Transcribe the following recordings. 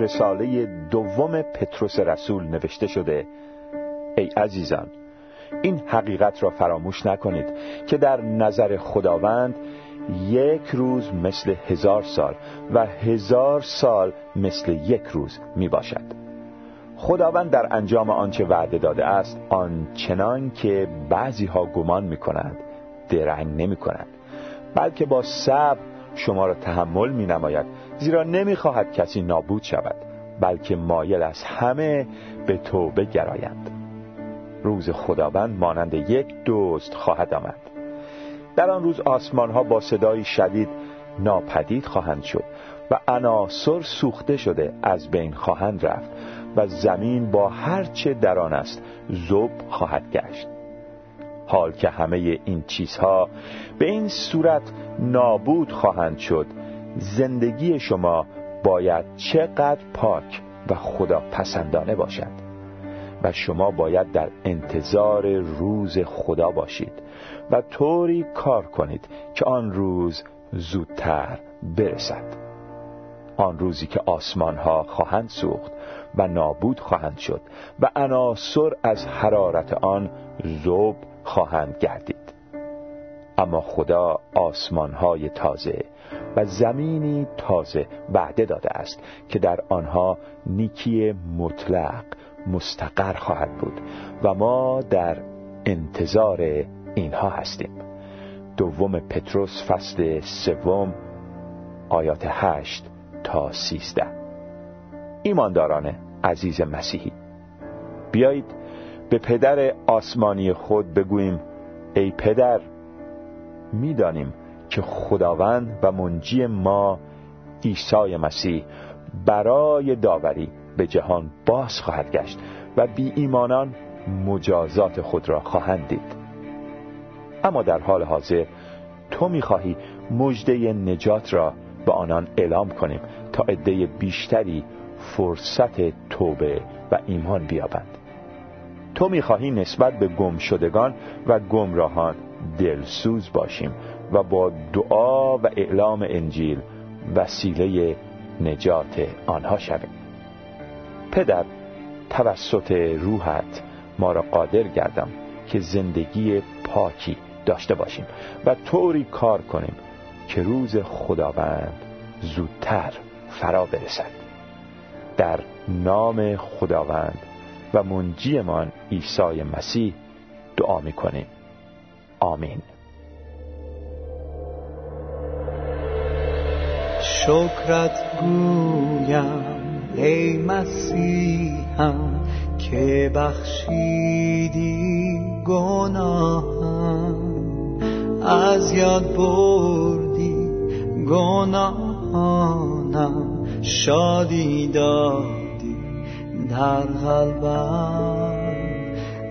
رساله دوم پتروس رسول نوشته شده ای عزیزان این حقیقت را فراموش نکنید که در نظر خداوند یک روز مثل هزار سال و هزار سال مثل یک روز می باشد خداوند در انجام آنچه وعده داده است آنچنان که بعضی ها گمان می کنند درنگ نمی کنند بلکه با صبر شما را تحمل می نماید زیرا نمی خواهد کسی نابود شود بلکه مایل از همه به توبه گرایند. روز خداوند مانند یک دوست خواهد آمد. در آن روز آسمان ها با صدای شدید ناپدید خواهند شد و عناصر سوخته شده از بین خواهند رفت و زمین با هرچه در آن است زوب خواهد گشت. حال که همه این چیزها به این صورت نابود خواهند شد زندگی شما باید چقدر پاک و خدا پسندانه باشد. و شما باید در انتظار روز خدا باشید و طوری کار کنید که آن روز زودتر برسد. آن روزی که آسمان ها خواهند سوخت و نابود خواهند شد و عناصر از حرارت آن زوب خواهند گردید. اما خدا آسمان های تازه و زمینی تازه وعده داده است که در آنها نیکی مطلق مستقر خواهد بود و ما در انتظار اینها هستیم. دوم پتروس فصل سوم آیات هشت تا سیزده. ایمانداران عزیز مسیحی بیایید به پدر آسمانی خود بگوییم ای پدر می‌دانیم که خداوند و منجی ما عیسی مسیح برای داوری به جهان باز خواهد گشت و بی ایمانان مجازات خود را خواهند دید. اما در حال حاضر تو می‌خواهی مجده نجات را به آنان اعلام کنیم تا عده بیشتری فرصت توبه و ایمان بیابند. تو می‌خواهی نسبت به گم شدگان و گمراهان دلسوز باشیم و با دعا و اعلام انجیل وسیله نجات آنها شویم. پدر توسط روحت ما را قادر گردم که زندگی پاکی داشته باشیم و طوری کار کنیم که روز خداوند زودتر فرا برسد. در نام خداوند و منجیمان عیسی مسیح دعا می‌کنیم. آمین. شکرت گویم ای مسیحم که بخشیدی گناهم. از یاد بردی گناهانم شادی دادی در قلبم.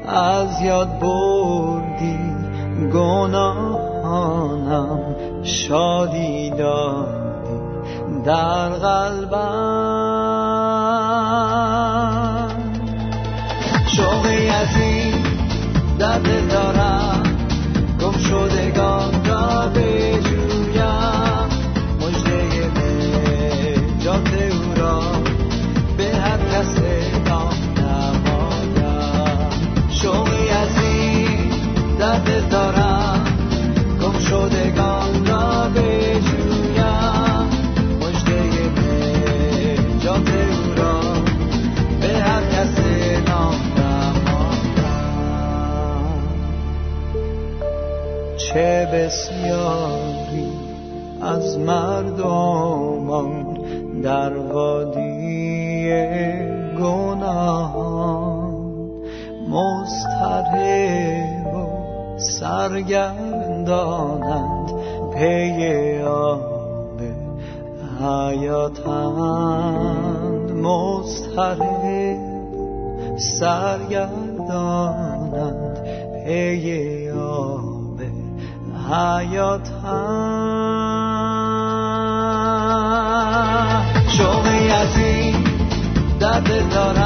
از یاد بردی گناهانم شادی دادی در قلبم. شوقی از این در دل دارم. چه بسیاری از مردمان در وادی گناهان مضطرب و سرگردانند پی آب حیاتند. مضطرب سرگردانند پی آب حیاتند شوقی از این در دل دارم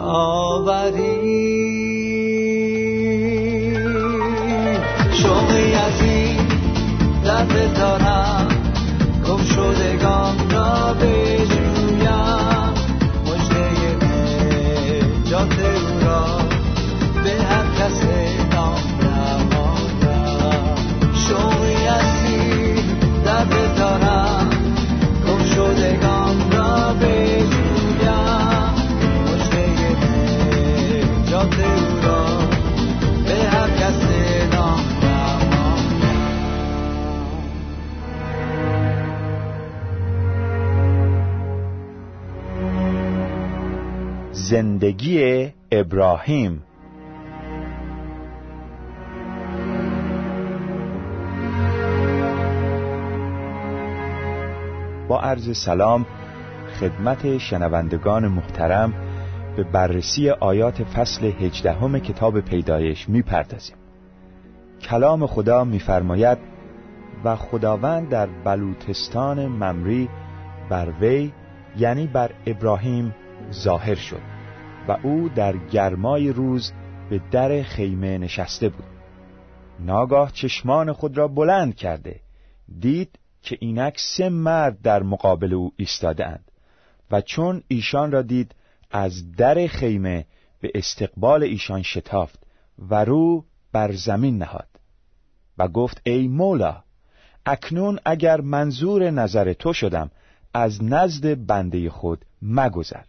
آورید زندگی ابراهیم. با عرض سلام خدمت شنوندگان محترم به بررسی آیات فصل هجدهم کتاب پیدایش می‌پردازیم. کلام خدا میفرماید و خداوند در بلوتستان ممری بر وی یعنی بر ابراهیم ظاهر شد. و او در گرمای روز به در خیمه نشسته بود. ناگاه چشمان خود را بلند کرده دید که اینک سه مرد در مقابل او ایستاده اند و چون ایشان را دید از در خیمه به استقبال ایشان شتافت و رو بر زمین نهاد و گفت ای مولا اکنون اگر منظور نظر تو شدم از نزد بنده خود مگذر.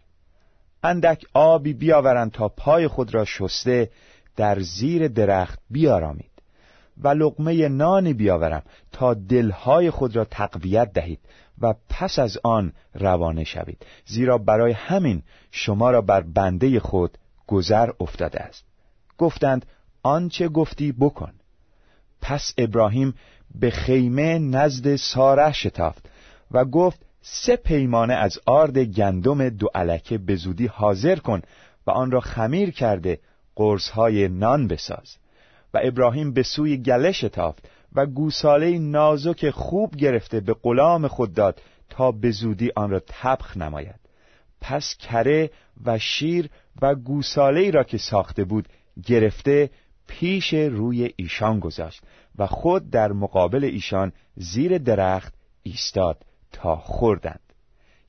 اندک آبی بیاورند تا پای خود را شسته در زیر درخت بیارامید و لقمه نانی بیاورم تا دلهای خود را تقویت دهید و پس از آن روانه شوید. زیرا برای همین شما را بر بنده خود گذر افتاده است. گفتند آنچه گفتی بکن. پس ابراهیم به خیمه نزد ساره شتافت و گفت سه پیمانه از آرد گندم دو علکه به زودی حاضر کن و آن را خمیر کرده قرصهای نان بساز. و ابراهیم به سوی گله شتافت و گوساله نازک خوب گرفته به غلام خود داد تا به زودی آن را تبخ نماید. پس کره و شیر و گوساله را که ساخته بود گرفته پیش روی ایشان گذاشت و خود در مقابل ایشان زیر درخت ایستاد. تا خوردند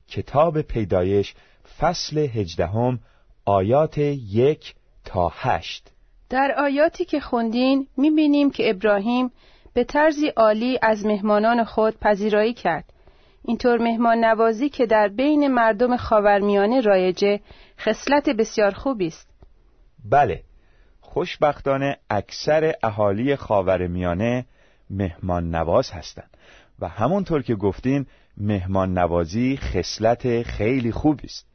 کتاب پیدایش فصل هجدهم آیات یک تا هشت در آیاتی که خوندین می‌بینیم که ابراهیم به طرزی عالی از مهمانان خود پذیرایی کرد. اینطور مهمان نوازی که در بین مردم خاورمیانه رایجه خصلت بسیار خوبی است. بله خوشبختانه اکثر اهالی خاورمیانه مهمان نواز هستند و همونطور که گفتین مهمان نوازی خصلت خیلی خوبی است.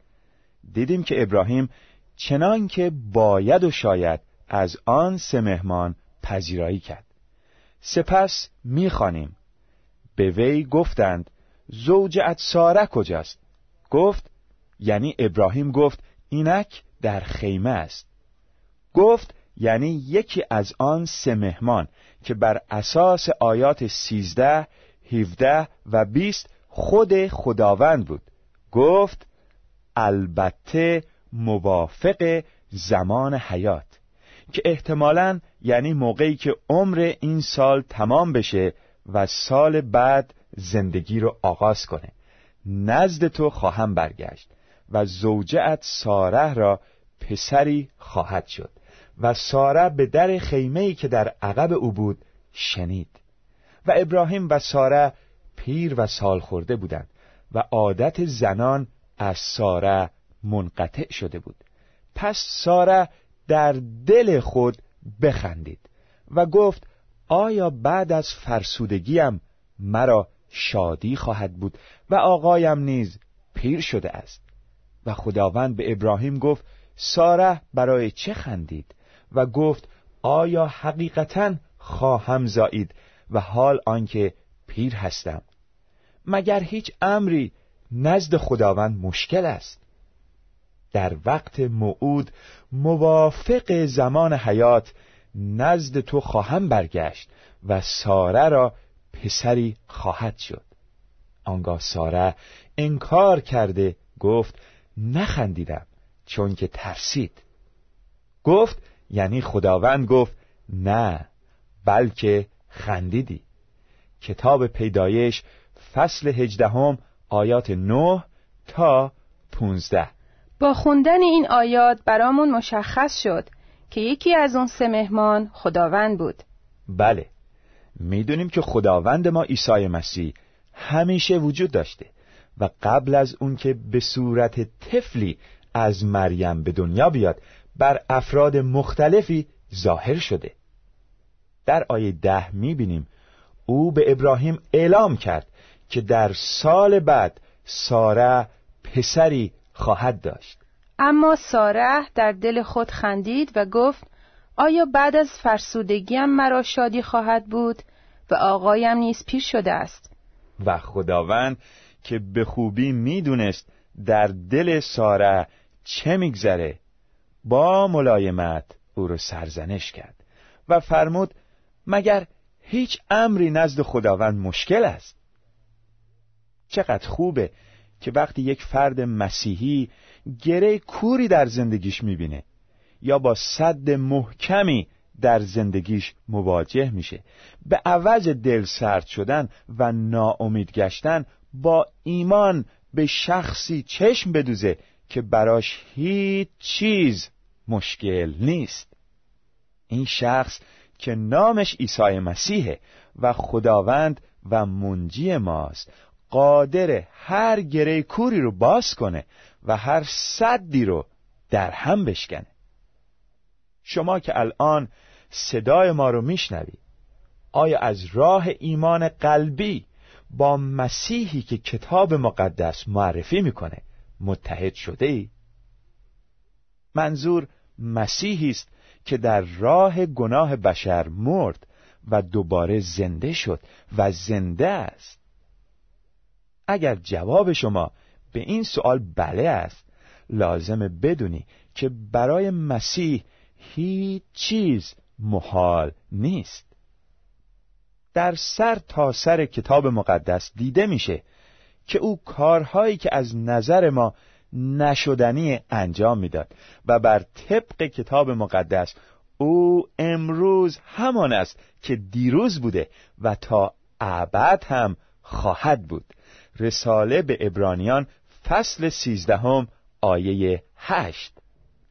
دیدیم که ابراهیم چنان که باید و شاید از آن سه مهمان پذیرایی کرد. سپس می‌خوانیم. به وی گفتند زوجت ساره کجاست؟ گفت یعنی ابراهیم گفت اینک در خیمه است. گفت یعنی یکی از آن سه مهمان که بر اساس آیات سیزده، هیوده و بیست خود خداوند بود. گفت البته موافق زمان حیات که احتمالا یعنی موقعی که عمر این سال تمام بشه و سال بعد زندگی رو آغاز کنه. نزد تو خواهم برگشت و زوجت ساره را پسری خواهد شد و ساره به در خیمه که در عقب او بود شنید. و ابراهیم و ساره پیر و سال خورده بودند و عادت زنان از ساره منقطع شده بود. پس ساره در دل خود بخندید و گفت آیا بعد از فرسودگیم مرا شادی خواهد بود و آقایم نیز پیر شده است؟ و خداوند به ابراهیم گفت ساره برای چه خندید؟ و گفت آیا حقیقتا خواهم زایید و حال آنکه پیر هستم؟ مگر هیچ امری نزد خداوند مشکل است؟ در وقت موعود موافق زمان حیات نزد تو خواهم برگشت و ساره را پسری خواهد شد. آنگاه ساره انکار کرده گفت نخندیدم چون که ترسید. گفت یعنی خداوند گفت نه بلکه خندیدی. کتاب پیدایش فصل هجدهم آیات نه تا پونزده. با خوندن این آیات برامون مشخص شد که یکی از اون سه مهمان خداوند بود. بله. می‌دونیم که خداوند ما عیسی مسیح همیشه وجود داشته و قبل از اون که به صورت طفلی از مریم به دنیا بیاد بر افراد مختلفی ظاهر شده. در آیه ده می‌بینیم او به ابراهیم اعلام کرد که در سال بعد ساره پسری خواهد داشت. اما ساره در دل خود خندید و گفت آیا بعد از فرسودگیم مرا شادی خواهد بود و آقایم نیز پیر شده است؟ و خداوند که به خوبی می‌دونست در دل ساره چه میگذره با ملایمت او رو سرزنش کرد و فرمود مگر هیچ امری نزد خداوند مشکل است؟ چقدر خوبه که وقتی یک فرد مسیحی گره کوری در زندگیش می‌بینه یا با صد محکمی در زندگیش مواجه میشه. به عوض دل سرد شدن و ناامید گشتن با ایمان به شخصی چشم بدوزه که براش هیچ چیز مشکل نیست. این شخص که نامش عیسی مسیحه و خداوند و منجی ماست. قادر هر گره کوری رو باز کنه و هر صدی رو در هم بشکنه شما که الان صدای ما رو میشنوید آیا از راه ایمان قلبی با مسیحی که کتاب مقدس معرفی می‌کنه متحد شده ای؟ منظور مسیحی است که در راه گناه بشر مرد و دوباره زنده شد و زنده است اگر جواب شما به این سوال بله است لازمه بدونی که برای مسیح هیچ چیز محال نیست. در سر تا سر کتاب مقدس دیده میشه که او کارهایی که از نظر ما نشدنی انجام می‌داد و بر طبق کتاب مقدس او امروز همان است که دیروز بوده و تا ابد هم خواهد بود. رساله به ابرانیان فصل سیزدهم آیه هشت.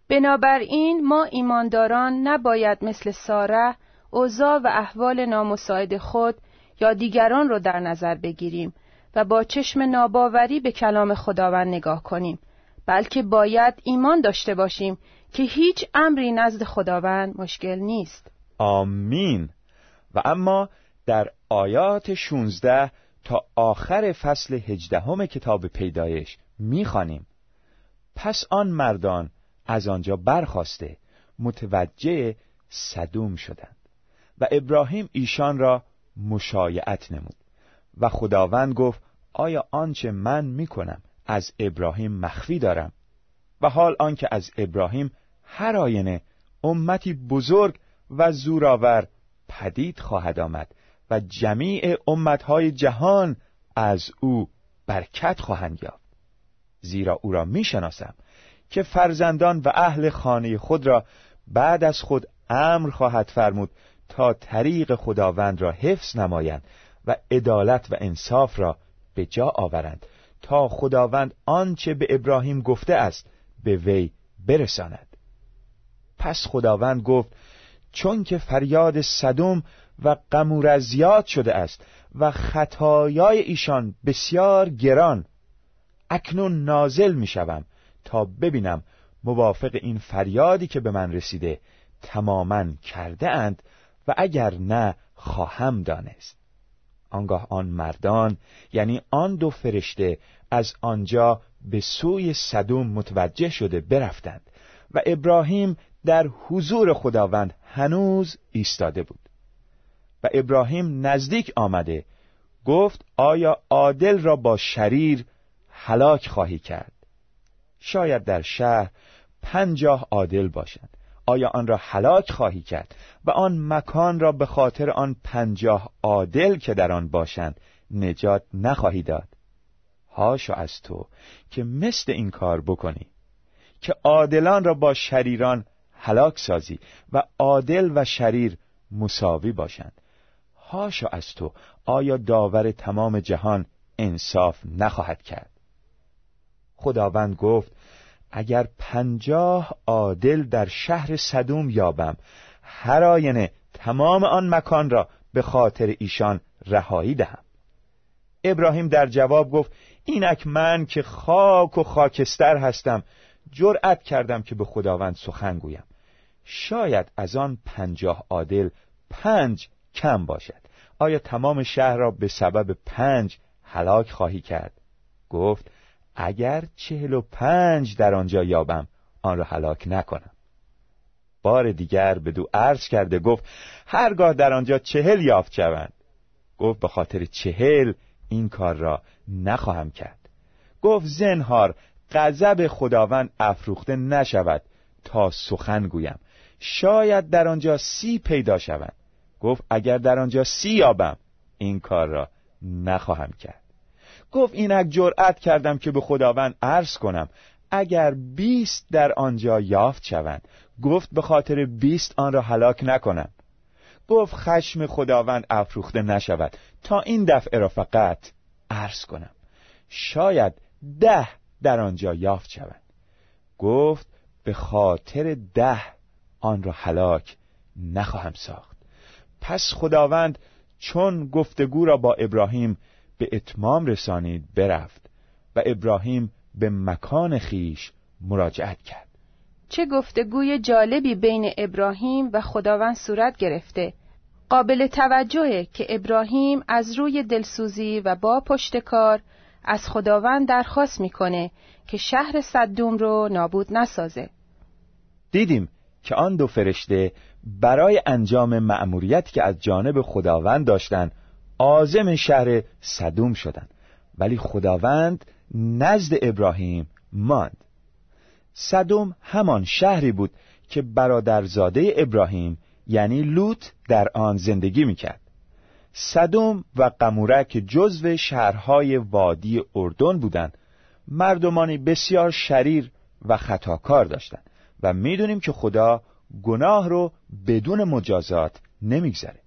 بنابراین ما ایمانداران نباید مثل ساره اوضاع و احوال نامساعد خود یا دیگران را در نظر بگیریم و با چشم ناباوری به کلام خداوند نگاه کنیم بلکه باید ایمان داشته باشیم که هیچ امری نزد خداوند مشکل نیست. آمین. و اما در آیات 16 تا آخر فصل هجدهم کتاب پیدایش می‌خوانیم. پس آن مردان از آنجا برخواسته متوجه صدوم شدند و ابراهیم ایشان را مشایعت نمود و خداوند گفت آیا آنچه من می‌کنم از ابراهیم مخفی دارم؟ و حال آنکه از ابراهیم هر آینه امتی بزرگ و زورآور پدید خواهد آمد. و جمیع امتهای جهان از او برکت خواهند یافت. زیرا او را می‌شناسم که فرزندان و اهل خانه خود را بعد از خود امر خواهد فرمود تا طریق خداوند را حفظ نمایند و عدالت و انصاف را به جا آورند تا خداوند آنچه به ابراهیم گفته است به وی برساند. پس خداوند گفت چون که فریاد صدوم و قمور زیاد شده است و خطایای ایشان بسیار گران. اکنون نازل می‌شوم تا ببینم موافق این فریادی که به من رسیده تماما کرده اند و اگر نه خواهم دانست. آنگاه آن مردان یعنی آن دو فرشته از آنجا به سوی صدوم متوجه شده برفتند و ابراهیم در حضور خداوند هنوز ایستاده بود. ابراهیم نزدیک آمده گفت آیا عادل را با شریر هلاک خواهی کرد؟ شاید در شهر پنجاه عادل باشند. آیا آن را هلاک خواهی کرد و آن مکان را به خاطر آن پنجاه عادل که در آن باشند نجات نخواهی داد؟ هاشو از تو که مثل این کار بکنی که عادلان را با شریران هلاک سازی و عادل و شریر مساوی باشند. هاشو از تو آیا داور تمام جهان انصاف نخواهد کرد؟ خداوند گفت اگر پنجاه عادل در شهر صدوم یابم هر آینه تمام آن مکان را به خاطر ایشان رهایی دهم. ابراهیم در جواب گفت اینک من که خاک و خاکستر هستم جرأت کردم که به خداوند سخن گویم. شاید از آن پنجاه عادل پنج کم باشد. آیا تمام شهر را به سبب پنج هلاک خواهی کرد؟ گفت اگر چهل و پنج در آنجا یابم آن را هلاک نکنم. بار دیگر به دو عرض کرده گفت هرگاه در آنجا چهل یافت شوند. گفت به خاطر چهل این کار را نخواهم کرد. گفت زنهار غضب خداوند افروخته نشود تا سخن گویم. شاید در آنجا سی پیدا شوند. گفت اگر در آنجا سی یابم این کار را نخواهم کرد. گفت اینک جرأت کردم که به خداوند عرض کنم اگر بیست در آنجا یافت شوند. گفت به خاطر بیست آن را هلاک نکنم. گفت خشم خداوند افروخته نشود. تا این دفعه را فقط عرض کنم. شاید ده در آنجا یافت شوند. گفت به خاطر ده آن را هلاک نخواهم ساخت. پس خداوند چون گفتگو را با ابراهیم به اتمام رسانید برفت و ابراهیم به مکان خیش مراجعت کرد. چه گفتگوی جالبی بین ابراهیم و خداوند صورت گرفته. قابل توجهه که ابراهیم از روی دلسوزی و با پشتکار از خداوند درخواست می‌کنه که شهر صدوم رو نابود نسازه. دیدیم که آن دو فرشته برای انجام مأموریت که از جانب خداوند داشتند عازم شهر صدوم شدند ولی خداوند نزد ابراهیم ماند. صدوم همان شهری بود که برادرزاده ابراهیم یعنی لوط در آن زندگی می‌کرد. صدوم و قموره که جزو شهرهای وادی اردن بودند. مردمانی بسیار شریر و خطاکار داشتند. و می‌دونیم که خدا گناه رو بدون مجازات نمیگذره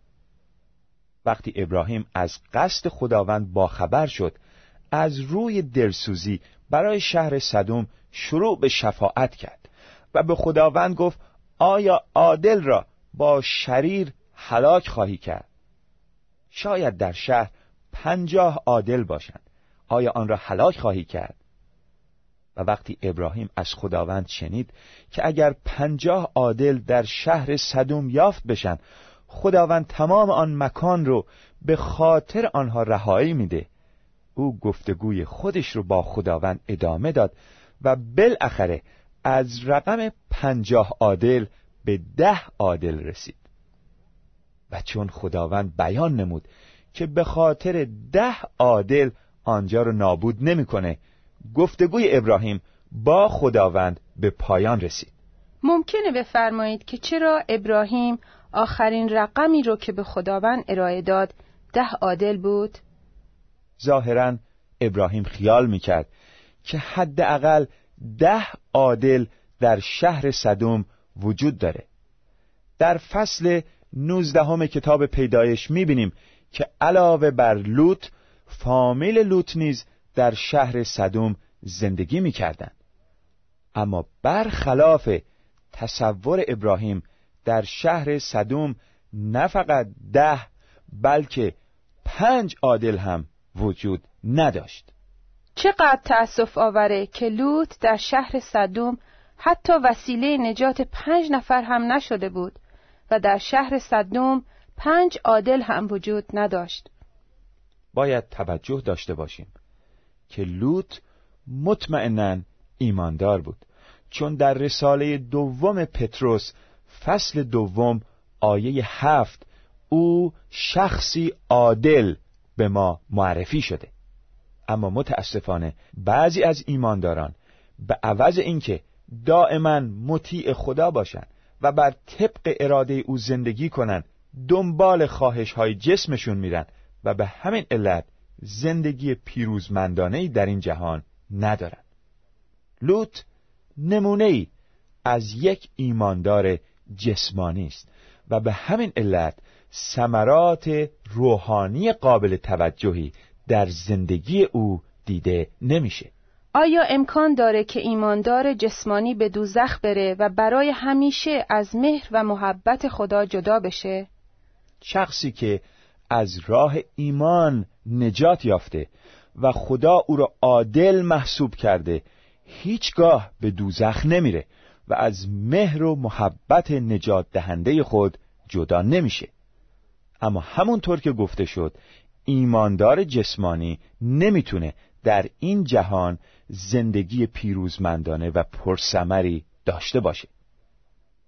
وقتی ابراهیم از قصد خداوند باخبر شد از روی دلسوزی برای شهر صدوم شروع به شفاعت کرد و به خداوند گفت آیا عادل را با شریر هلاک خواهی کرد؟ شاید در شهر پنجاه عادل باشند. آیا آن را هلاک خواهی کرد؟ و وقتی ابراهیم از خداوند شنید که اگر پنجاه عادل در شهر صدوم یافت بشن خداوند تمام آن مکان رو به خاطر آنها رهایی میده. او گفتگوی خودش رو با خداوند ادامه داد و بالاخره از رقم پنجاه عادل به ده عادل رسید. و چون خداوند بیان نمود که به خاطر ده عادل آنجا رو نابود نمی‌کنه گفتگوی ابراهیم با خداوند به پایان رسید ممکنه بفرمایید که چرا ابراهیم آخرین رقمی رو که به خداوند ارائه داد ده عادل بود؟ ظاهرا ابراهیم خیال می‌کرد که حداقل ده عادل در شهر صدوم وجود داره در فصل نوزدهم کتاب پیدایش می‌بینیم که علاوه بر لوط فامیل لوط نیز در شهر صدوم زندگی می‌کردند. اما برخلاف تصور ابراهیم در شهر صدوم نه فقط ده بلکه پنج عادل هم وجود نداشت. چقدر تأسف آوره که لوط در شهر صدوم حتی وسیله نجات پنج نفر هم نشده بود و در شهر صدوم پنج عادل هم وجود نداشت. باید توجه داشته باشیم. که لوط مطمئنا ایماندار بود. چون در رساله دوم پتروس فصل دوم آیه هفت او شخصی عادل به ما معرفی شده. اما متاسفانه بعضی از ایمانداران به عوض اینکه دائما مطیع خدا باشند و بر طبق اراده او زندگی کنند دنبال خواهش های جسمشون میرن و به همین علت زندگی پیروزمندانه در این جهان ندارن لوط نمونه ای از یک ایماندار جسمانی است و به همین علت ثمرات روحانی قابل توجهی در زندگی او دیده نمیشه آیا امکان داره که ایماندار جسمانی به دوزخ بره و برای همیشه از مهر و محبت خدا جدا بشه؟ شخصی که از راه ایمان نجات یافته و خدا او را عادل محسوب کرده. هیچگاه به دوزخ نمیره و از مهر و محبت نجات دهنده خود جدا نمیشه. اما همونطور که گفته شد ایماندار جسمانی نمی‌تونه در این جهان زندگی پیروزمندانه و پرسمری داشته باشه.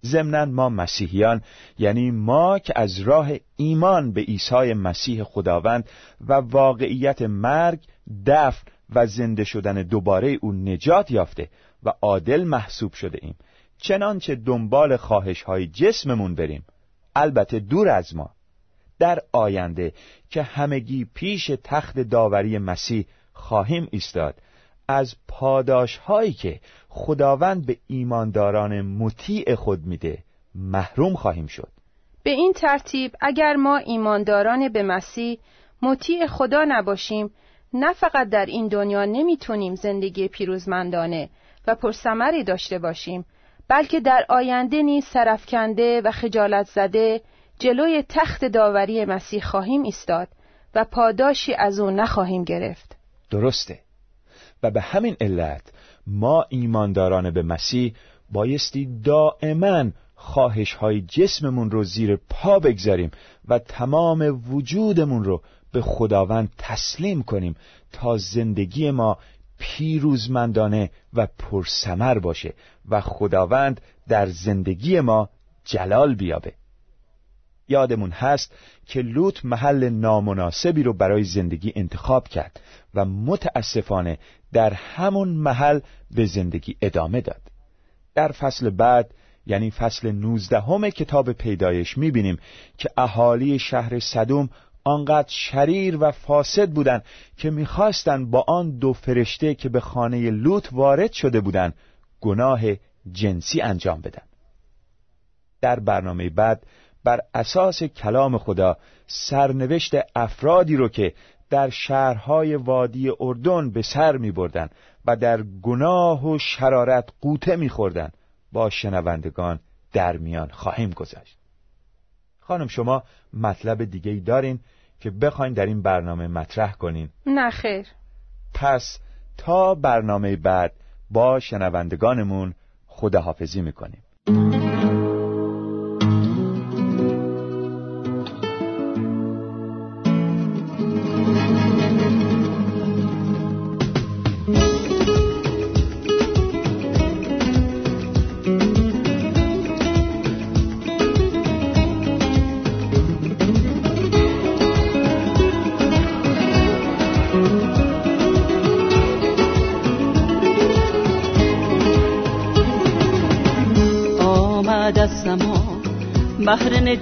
ضمنا ما مسیحیان یعنی ما که از راه ایمان به عیسی مسیح خداوند و واقعیت مرگ دفن و زنده شدن دوباره او نجات یافته و عادل محسوب شده ایم. چنانچه دنبال خواهش های جسممون بریم البته دور از ما. در آینده که همگی پیش تخت داوری مسیح خواهیم ایستاد. از پاداش هایی که خداوند به ایمانداران مطیع خود میده محروم خواهیم شد. به این ترتیب اگر ما ایمانداران به مسیح مطیع خدا نباشیم نه فقط در این دنیا نمی‌تونیم زندگی پیروزمندانه و پرسمری داشته باشیم بلکه در آینده نیز سرفکنده و خجالت زده جلوی تخت داوری مسیح خواهیم ایستاد و پاداشی از او نخواهیم گرفت. درسته. و به همین علت ما ایمانداران به مسیح بایستی دائما خواهش های جسممون رو زیر پا بگذاریم و تمام وجودمون رو به خداوند تسلیم کنیم تا زندگی ما پیروزمندانه و پرسمر باشه و خداوند در زندگی ما جلال بیابه. یادمون هست که لوط محل نامناسبی رو برای زندگی انتخاب کرد و متاسفانه در همون محل به زندگی ادامه داد. در فصل بعد یعنی فصل نوزدهم کتاب پیدایش می‌بینیم که اهالی شهر صدوم آنقدر شریر و فاسد بودند که می‌خواستند با آن دو فرشته که به خانه لوط وارد شده بودند گناه جنسی انجام بدن. در برنامه بعد بر اساس کلام خدا سرنوشت افرادی رو که در شهرهای وادی اردن به سر می بردن و در گناه و شرارت قوطه می خوردن با شنوندگان در میان خواهیم گذاشت خانم شما مطلب دیگه ای دارین که بخواین در این برنامه مطرح کنین. نه خیر. پس تا برنامه بعد با شنوندگانمون خداحافظی می‌کنیم.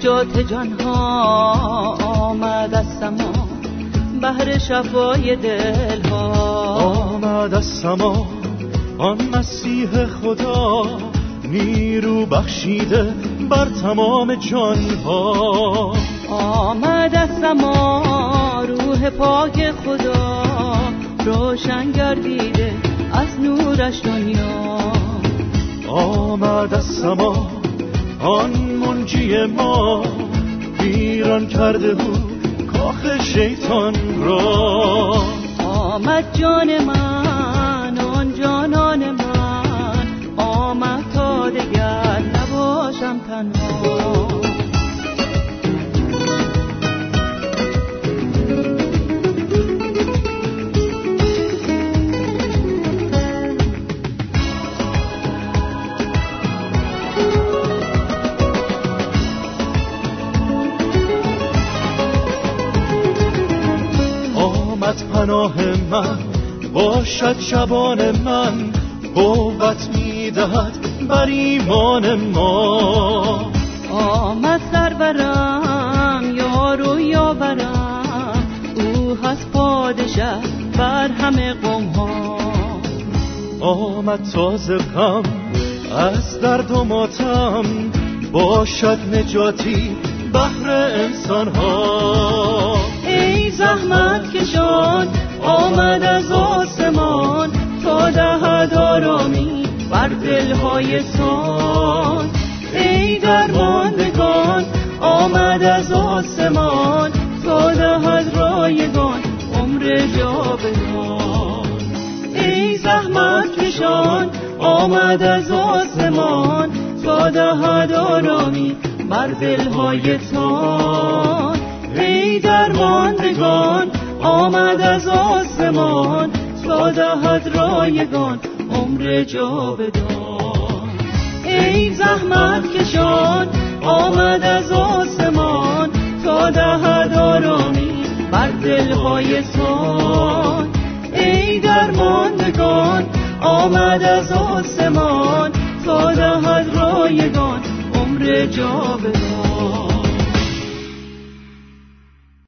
نجات جانها آمد از سما. بهر شفای دلها آمد از سما. آن مسیح خدا نیرو بخشیده بر تمام جانها. آمد از سما روح پاک خدا روشن گردیده از نورش دنیا. آمد از سما. آن منجی ما ویران کرده بود کاخ شیطان را. آمد جان من باشد شبان من قوت می‌دهد بر ایمان ما. آمد سرورم یارو یاورم. او هست پادشه بر همه قوم ها آمد تازه غم از درد و ماتم. باشد نجاتی بهر انسان ها ای زحمت کشان آمد از آسمان تا دهد آرامی بر دلهای سان. ای درماندگان آمد از آسمان تا دهد رایگان عمر جاودان. ای زحمت کشان آمد از آسمان تا دهد آرامی بر دلهای تان ای درماندگان آمد از آسمان تا دهد رایگان عمر جاودان. ای زحمت کشان آمد از آسمان تا دهد آرامی بر دلهای سان ای درماندگان آمد از آسمان تا دهد رایگان عمر جاودان.